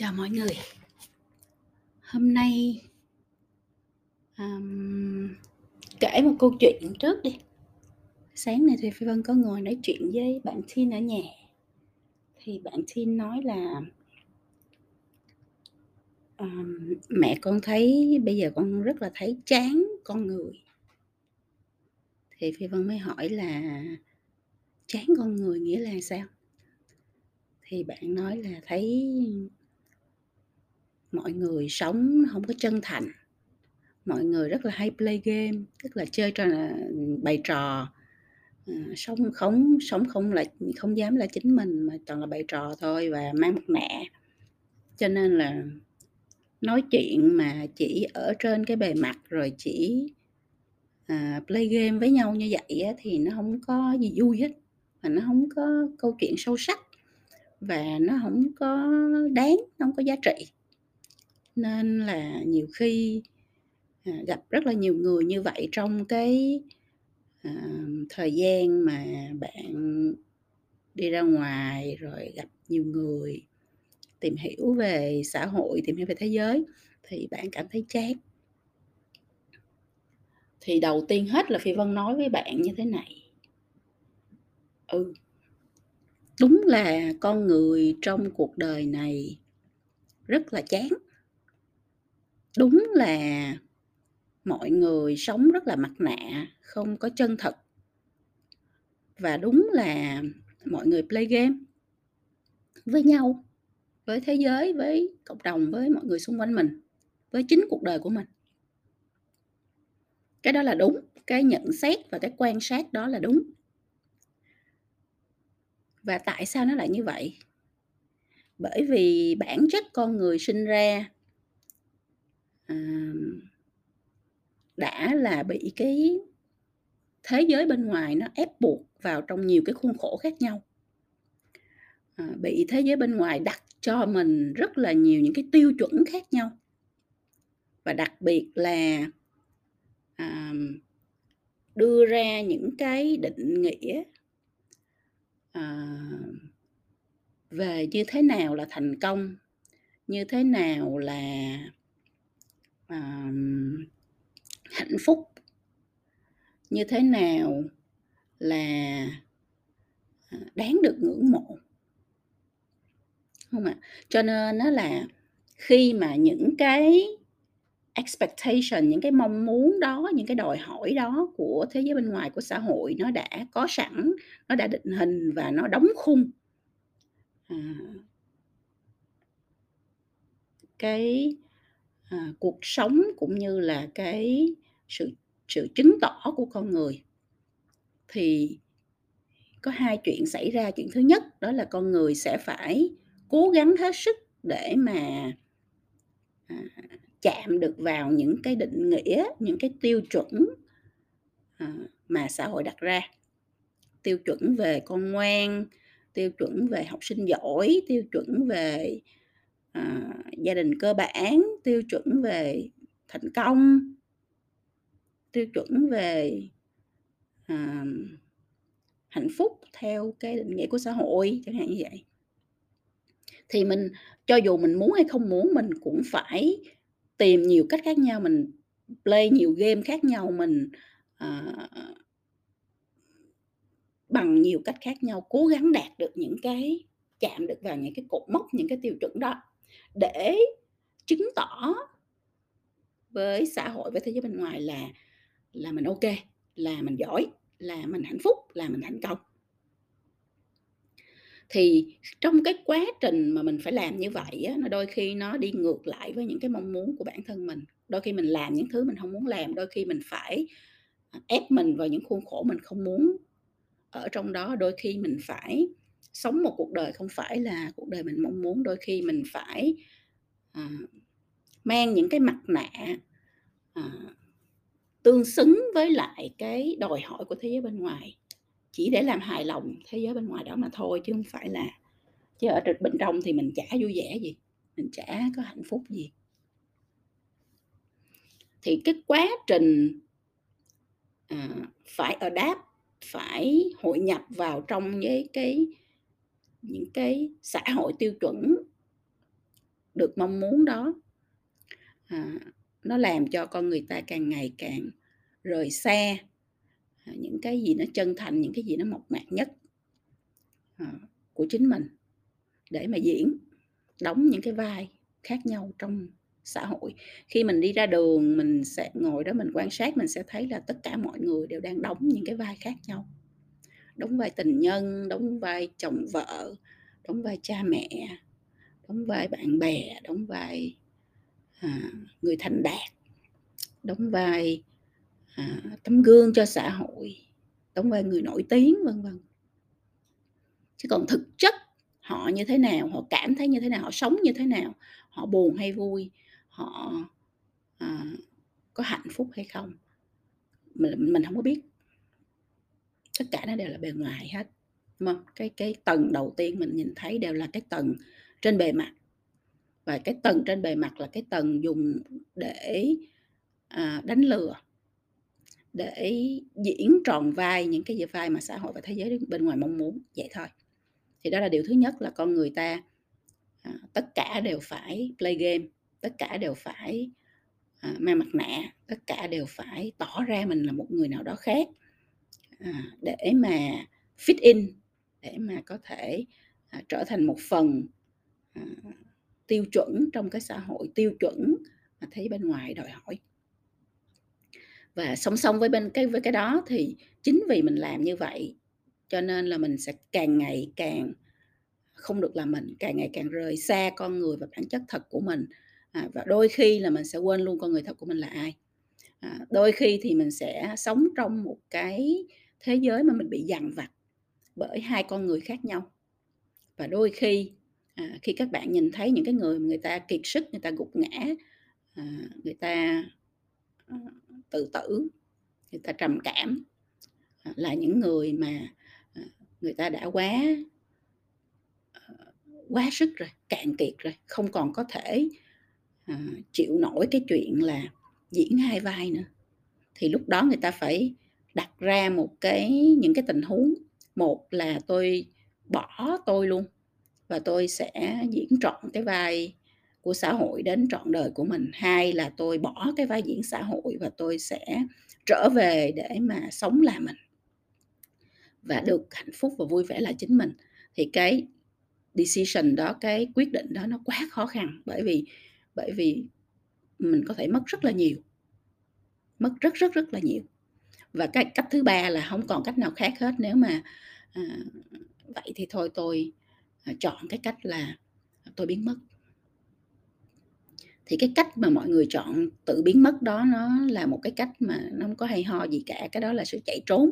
Chào mọi người. Hôm nay, um, kể một câu chuyện trước đi. Sáng nay thì Phi Vân có ngồi nói chuyện với bạn Thin ở nhà. Thì bạn Thin nói là um, "Mẹ con thấy bây giờ con rất là thấy chán con người." Thì Phi Vân mới hỏi là "Chán con người nghĩa là sao?" Thì bạn nói là thấy mọi người sống không có chân thành, mọi người rất là hay play game, tức là chơi trò à, bày trò, à, sống không sống không là không dám là chính mình mà toàn là bày trò thôi và mang mặt nạ. Cho nên là nói chuyện mà chỉ ở trên cái bề mặt rồi chỉ, à, play game với nhau như vậy á thì nó không có gì vui hết, và nó không có câu chuyện sâu sắc, và nó không có đáng, nó không có giá trị. Nên là nhiều khi, à, gặp rất là nhiều người như vậy trong cái, à, thời gian mà bạn đi ra ngoài rồi gặp nhiều người, tìm hiểu về xã hội, tìm hiểu về thế giới thì bạn cảm thấy chán. Thì đầu tiên hết là Phi Vân nói với bạn như thế này. Ừ. Đúng là con người trong cuộc đời này rất là chán. Đúng là mọi người sống rất là mặt nạ, không có chân thật. Và đúng là mọi người play game với nhau, với thế giới, với cộng đồng, với mọi người xung quanh mình, với chính cuộc đời của mình. Cái đó là đúng, cái nhận xét và cái quan sát đó là đúng. Và tại sao nó lại như vậy? Bởi vì bản chất con người sinh ra đã là bị cái thế giới bên ngoài nó ép buộc vào trong nhiều cái khuôn khổ khác nhau. à, bị thế giới bên ngoài đặt cho mình rất là nhiều những cái tiêu chuẩn khác nhau. Và đặc biệt là, à, đưa ra những cái định nghĩa à, về như thế nào là thành công, như thế nào là, hạnh phúc, như thế nào là, ờ, đáng được ngưỡng mộ. không ạ? Cho nên nó là khi mà những cái expectation, những cái mong muốn đó, những cái đòi hỏi đó của thế giới bên ngoài, của xã hội nó đã có sẵn, nó đã định hình và nó đóng khung. À cái, à, cuộc sống cũng như là cái sự sự chứng tỏ của con người. Thì có hai chuyện xảy ra, chuyện thứ nhất đó là con người sẽ phải cố gắng hết sức để mà, à, chạm được vào những cái định nghĩa, những cái tiêu chuẩn, à, mà xã hội đặt ra. Tiêu chuẩn về con ngoan, tiêu chuẩn về học sinh giỏi, tiêu chuẩn về, à, gia đình cơ bản, tiêu chuẩn về thành công. Tiêu chuẩn về, à, hạnh phúc theo cái định nghĩa của xã hội, chẳng hạn như vậy. Thì mình cho dù mình muốn hay không muốn mình cũng phải tìm nhiều cách khác nhau, mình play nhiều game khác nhau, mình, ờ bằng nhiều cách khác nhau, cố gắng đạt được những cái chạm được vào những cái cột mốc, những cái tiêu chuẩn đó để chứng tỏ với xã hội, với thế giới bên ngoài là là mình ok là mình giỏi, là mình hạnh phúc, là mình thành công. Thì trong cái quá trình mà mình phải làm như vậy á, nó đôi khi nó đi ngược lại với những cái mong muốn của bản thân mình. Đôi khi mình làm những thứ mình không muốn làm, đôi khi mình phải, à, ép mình vào những khuôn khổ mình không muốn ở trong đó, đôi khi mình phải sống một cuộc đời không phải là cuộc đời mình mong muốn, đôi khi mình phải, à, mang những cái mặt nạ, à, tương xứng với lại cái đòi hỏi của thế giới bên ngoài, chỉ để làm hài lòng thế giới bên ngoài đó mà thôi, chứ không phải là chứ ở bên trong thì mình chả vui vẻ gì, mình chả có hạnh phúc gì. Thì cái quá trình, à, phải adapt, phải hội nhập vào trong với cái những cái xã hội tiêu chuẩn được mong muốn đó. À, nó làm cho con người ta càng ngày càng rời xa à, những cái gì nó chân thành những cái gì nó mộc mạc nhất à, của chính mình để mà diễn đóng những cái vai khác nhau trong xã hội. Khi mình đi ra đường mình sẽ ngồi đó mình quan sát mình sẽ thấy là tất cả mọi người đều đang đóng những cái vai khác nhau đóng vai tình nhân đóng vai chồng vợ đóng vai cha mẹ đóng vai bạn bè đóng vai à, người thành đạt đóng vai à, tấm gương cho xã hội đóng vai người nổi tiếng vân vân. Chứ còn thực chất họ như thế nào họ cảm thấy như thế nào họ sống như thế nào họ buồn hay vui họ à, có hạnh phúc hay không mình mình không có biết tất cả nó đều là bề ngoài hết. Đúng không cái cái tầng đầu tiên mình nhìn thấy đều là cái tầng trên bề mặt. Và cái tầng trên bề mặt là cái tầng dùng để à, đánh lừa để diễn tròn vai những cái vai mà xã hội và thế giới bên ngoài mong muốn. Vậy thôi. Thì đó là điều thứ nhất là con người ta à, tất cả đều phải play game tất cả đều phải à, mang mặt nạ tất cả đều phải tỏ ra mình là một người nào đó khác. À, để mà fit in để mà có thể à, trở thành một phần à, tiêu chuẩn trong cái xã hội tiêu chuẩn mà thấy bên ngoài đòi hỏi. Và song song với bên cái với cái đó thì chính vì mình làm như vậy cho nên là mình sẽ càng ngày càng không được là mình càng ngày càng rời xa con người và bản chất thật của mình. À, và đôi khi là mình sẽ quên luôn con người thật của mình là ai. À, đôi khi thì mình sẽ sống trong một cái thế giới mà mình bị dằn vặt bởi hai con người khác nhau. Và đôi khi à, khi các bạn nhìn thấy những cái người người ta kiệt sức người ta gục ngã à, người ta à, tự tử người ta trầm cảm à, là những người mà à, người ta đã quá à, quá sức rồi cạn kiệt rồi không còn có thể à, chịu nổi cái chuyện là diễn hai vai nữa thì lúc đó người ta phải đặt ra một cái, những cái tình huống. Một là tôi bỏ tôi luôn và tôi sẽ diễn trọn cái vai của xã hội đến trọn đời của mình. Hai là tôi bỏ cái vai diễn xã hội và tôi sẽ trở về để mà sống là mình và được hạnh phúc và vui vẻ là chính mình. Thì cái decision đó, cái quyết định đó nó quá khó khăn bởi vì bởi vì mình có thể mất rất là nhiều, mất rất rất rất là nhiều và cái cách thứ ba là không còn cách nào khác hết nếu mà à, vậy thì thôi tôi à, chọn cái cách là tôi biến mất. Thì cái cách mà mọi người chọn tự biến mất đó nó là một cái cách mà nó không có hay ho gì cả cái đó là sự chạy trốn.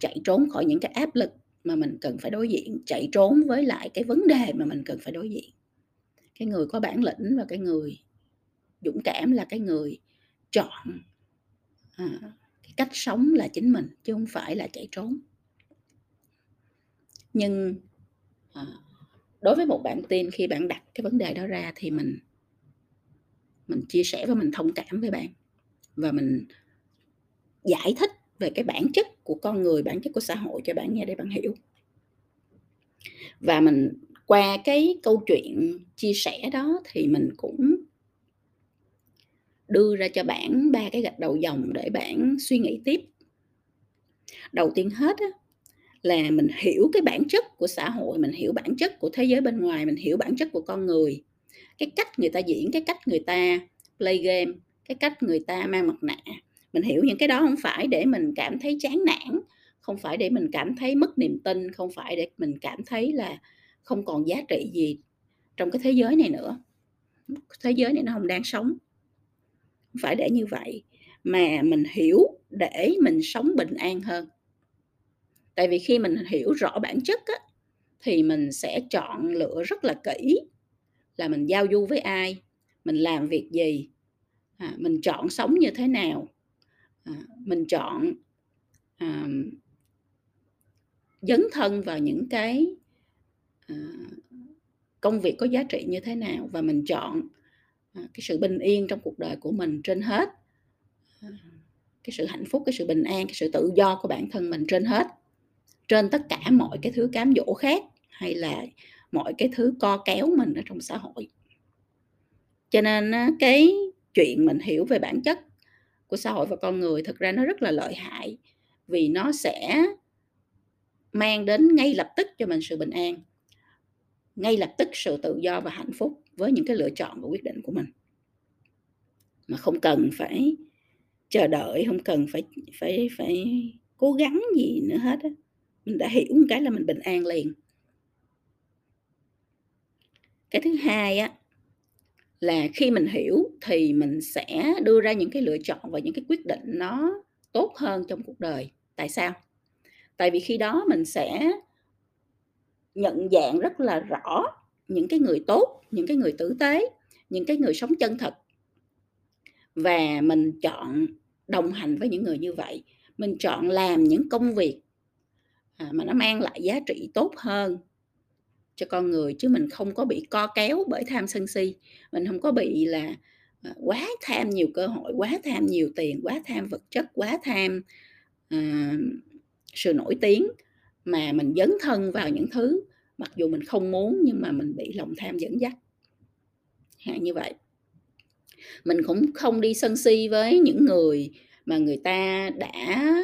Chạy trốn khỏi những cái áp lực mà mình cần phải đối diện chạy trốn với lại cái vấn đề mà mình cần phải đối diện. Cái người có bản lĩnh và cái người dũng cảm là cái người chọn à, cái cách sống là chính mình chứ không phải là chạy trốn. Nhưng à, đối với một bạn tin khi bạn đặt cái vấn đề đó ra thì mình mình chia sẻ và mình thông cảm với bạn. Và mình giải thích về cái bản chất của con người bản chất của xã hội cho bạn nghe để bạn hiểu. Và mình qua cái câu chuyện chia sẻ đó thì mình cũng đưa ra cho bạn ba cái gạch đầu dòng để bạn suy nghĩ tiếp. Đầu tiên hết á, là mình hiểu cái bản chất của xã hội mình hiểu bản chất của thế giới bên ngoài mình hiểu bản chất của con người. Cái cách người ta diễn cái cách người ta play game cái cách người ta mang mặt nạ mình hiểu những cái đó không phải để mình cảm thấy chán nản không phải để mình cảm thấy mất niềm tin không phải để mình cảm thấy là không còn giá trị gì trong cái thế giới này nữa. Thế giới này nó không đáng sống phải để như vậy mà mình hiểu để mình sống bình an hơn. Tại vì khi mình hiểu rõ bản chất á, thì mình sẽ chọn lựa rất là kỹ là mình giao du với ai mình làm việc gì à, mình chọn sống như thế nào à, mình chọn à, dấn thân vào những cái à, công việc có giá trị như thế nào và mình chọn À, cái sự bình yên trong cuộc đời của mình trên hết. À, cái sự hạnh phúc, cái sự bình an, cái sự tự do của bản thân mình trên hết. Trên tất cả mọi cái thứ cám dỗ khác hay là mọi cái thứ co kéo mình ở trong xã hội. Cho nên cái chuyện mình hiểu về bản chất của xã hội và con người thực ra nó rất là lợi hại vì nó sẽ mang đến ngay lập tức cho mình sự bình an, ngay lập tức sự tự do và hạnh phúc với những cái lựa chọn và quyết định của mình. Mà không cần phải chờ đợi, không cần phải phải phải cố gắng gì nữa hết á. Mình đã hiểu một cái là mình bình an liền. Cái thứ hai á, là khi mình hiểu thì mình sẽ đưa ra những cái lựa chọn và những cái quyết định nó tốt hơn trong cuộc đời. Tại sao? Tại vì khi đó mình sẽ nhận dạng rất là rõ những cái người tốt những cái người tử tế những cái người sống chân thật. Và mình chọn đồng hành với những người như vậy. Mình chọn làm những công việc à, mà nó mang lại giá trị tốt hơn cho con người chứ mình không có bị co kéo bởi tham sân si. Mình không có bị là à, quá tham nhiều cơ hội quá tham nhiều tiền quá tham vật chất quá tham uh, sự nổi tiếng mà mình dấn thân vào những thứ mặc dù mình không muốn nhưng mà mình bị lòng tham dẫn dắt. Hạn như vậy. Mình cũng không đi sân si với những người mà người ta đã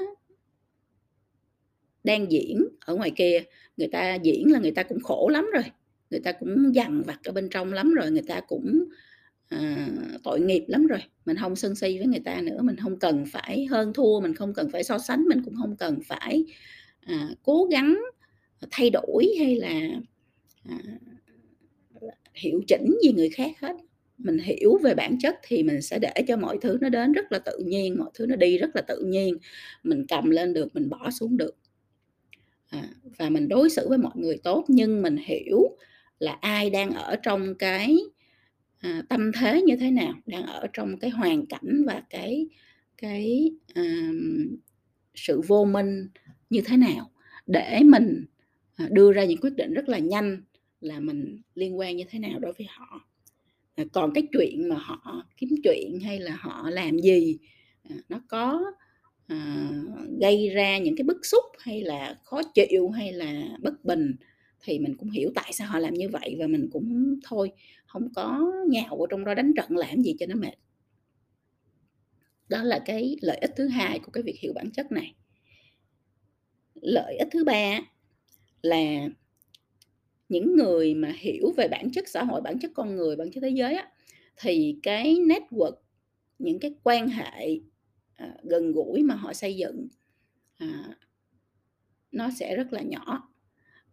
đang diễn ở ngoài kia. Người ta diễn là người ta cũng khổ lắm rồi. Người ta cũng dằn vặt ở bên trong lắm rồi. Người ta cũng à, tội nghiệp lắm rồi. Mình không sân si với người ta nữa. Mình không cần phải hơn thua. Mình không cần phải so sánh. Mình cũng không cần phải à, cố gắng thay đổi hay là à, hiệu chỉnh gì người khác hết. Mình hiểu về bản chất thì mình sẽ để cho mọi thứ nó đến rất là tự nhiên mọi thứ nó đi rất là tự nhiên. Mình cầm lên được mình bỏ xuống được. À, và mình đối xử với mọi người tốt nhưng mình hiểu là ai đang ở trong cái à, tâm thế như thế nào đang ở trong cái hoàn cảnh và cái cái à, sự vô minh như thế nào để mình Ờ, đưa ra những quyết định rất là nhanh là mình liên quan như thế nào đối với họ. Ờ, còn cái chuyện mà họ kiếm chuyện hay là họ làm gì ờ, nó có à, gây ra những cái bức xúc hay là khó chịu hay là bất bình thì mình cũng hiểu tại sao họ làm như vậy và mình cũng thôi không có nhào vào trong đó đánh trận làm gì cho nó mệt. Đó là cái lợi ích thứ hai của cái việc hiểu bản chất này. Lợi ích thứ ba là những người mà hiểu về bản chất xã hội bản chất con người bản chất thế giới á, thì cái network những cái quan hệ à, gần gũi mà họ xây dựng à, nó sẽ rất là nhỏ.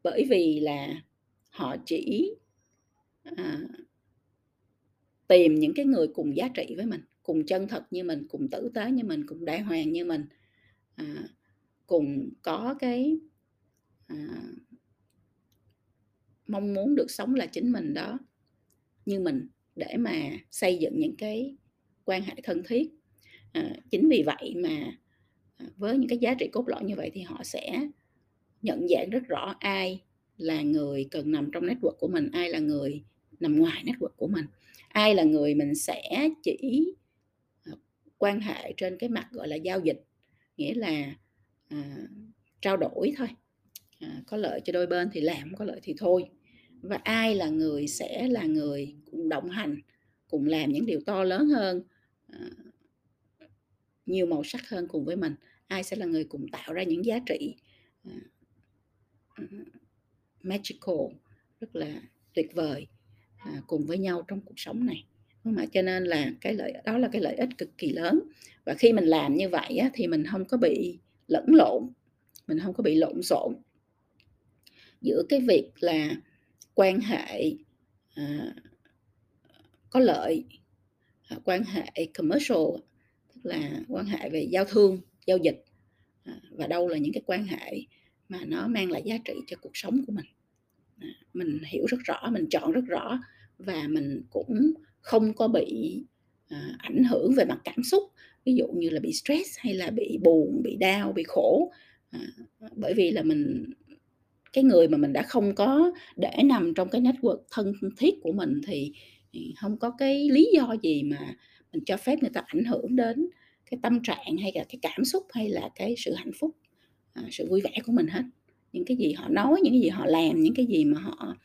Bởi vì là họ chỉ à, tìm những cái người cùng giá trị với mình cùng chân thật như mình cùng tử tế như mình cùng đại hoàng như mình à, cùng có cái à, mong muốn được sống là chính mình đó. Như mình để mà xây dựng những cái quan hệ thân thiết. À, chính vì vậy mà à, với những cái giá trị cốt lõi như vậy thì họ sẽ nhận dạng rất rõ ai là người cần nằm trong network của mình ai là người nằm ngoài network của mình. Ai là người mình sẽ chỉ à, quan hệ trên cái mặt gọi là giao dịch nghĩa là à, trao đổi thôi à, có lợi cho đôi bên thì làm có lợi thì thôi. Và ai là người sẽ là người cùng đồng hành cùng làm những điều to lớn hơn à, nhiều màu sắc hơn cùng với mình? Ai sẽ là người cùng tạo ra những giá trị à, à magical rất là tuyệt vời à, cùng với nhau trong cuộc sống này? Mà cho nên là cái lợi đó là cái lợi ích cực kỳ lớn. Và khi mình làm như vậy á, thì mình không có bị lẫn lộn mình không có bị lộn xộn giữa cái việc là quan hệ à, có lợi à, quan hệ commercial tức là quan hệ về giao thương giao dịch à, và đâu là những cái quan hệ mà nó mang lại giá trị cho cuộc sống của mình. À, mình hiểu rất rõ mình chọn rất rõ và mình cũng không có bị à, ảnh hưởng về mặt cảm xúc ví dụ như là bị stress hay là bị buồn bị đau bị khổ. À, bởi vì là mình cái người mà mình đã không có để nằm trong cái network thân thiết của mình thì không có cái lý do gì mà mình cho phép người ta ảnh hưởng đến cái tâm trạng hay là cái cảm xúc hay là cái sự hạnh phúc à, sự vui vẻ của mình hết những cái gì họ nói những cái gì họ làm những cái gì mà họ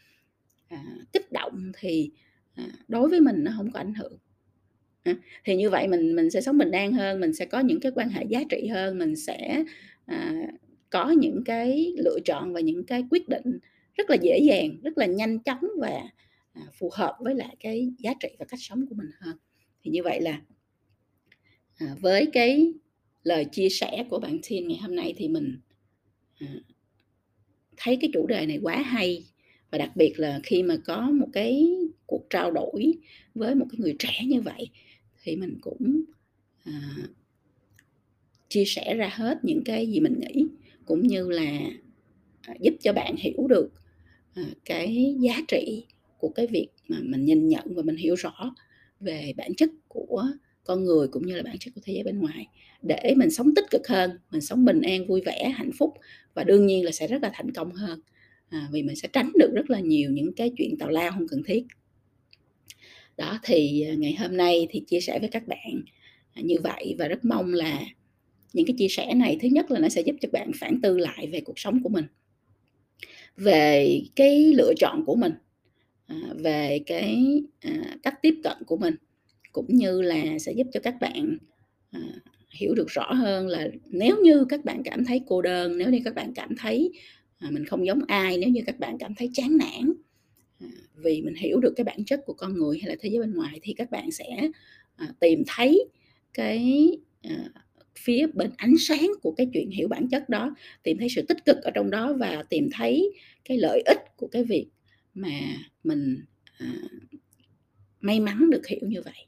à, kích động thì, à, đối với mình nó không có ảnh hưởng. À, thì như vậy mình mình sẽ sống bình an hơn, mình sẽ có những cái quan hệ giá trị hơn, mình sẽ, à, có những cái lựa chọn và những cái quyết định rất là dễ dàng, rất là nhanh chóng và, à, phù hợp với lại cái giá trị và cách sống của mình hơn. Thì như vậy là à, với cái lời chia sẻ của bạn Thiên ngày hôm nay thì mình, à, thấy cái chủ đề này quá hay và đặc biệt là khi mà có một cái cuộc trao đổi với một cái người trẻ như vậy thì mình cũng, à chia sẻ ra hết những cái gì mình nghĩ, cũng như là, à, giúp cho bạn hiểu được, à, cái giá trị của cái việc mà mình nhìn nhận và mình hiểu rõ về bản chất của con người, cũng như là bản chất của thế giới bên ngoài, để mình sống tích cực hơn, mình sống bình an, vui vẻ, hạnh phúc và đương nhiên là sẽ rất là thành công hơn, à, vì mình sẽ tránh được rất là nhiều những cái chuyện tào lao không cần thiết. Đó, thì, à, ngày hôm nay thì chia sẻ với các bạn, như vậy và rất mong là những cái chia sẻ này thứ nhất là nó sẽ giúp cho bạn phản tư lại về cuộc sống của mình. Về cái lựa chọn của mình, à, về cái, à, cách tiếp cận của mình, cũng như là sẽ giúp cho các bạn, à, hiểu được rõ hơn là nếu như các bạn cảm thấy cô đơn, nếu như các bạn cảm thấy, mình không giống ai, nếu như các bạn cảm thấy chán nản, vì mình hiểu được cái bản chất của con người hay là thế giới bên ngoài thì các bạn sẽ, tìm thấy cái, phía bên ánh sáng của cái chuyện hiểu bản chất đó, tìm thấy sự tích cực ở trong đó và tìm thấy cái lợi ích của cái việc mà mình, à, may mắn được hiểu như vậy.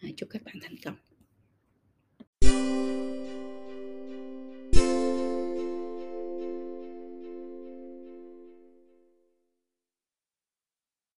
À, chúc các bạn thành công.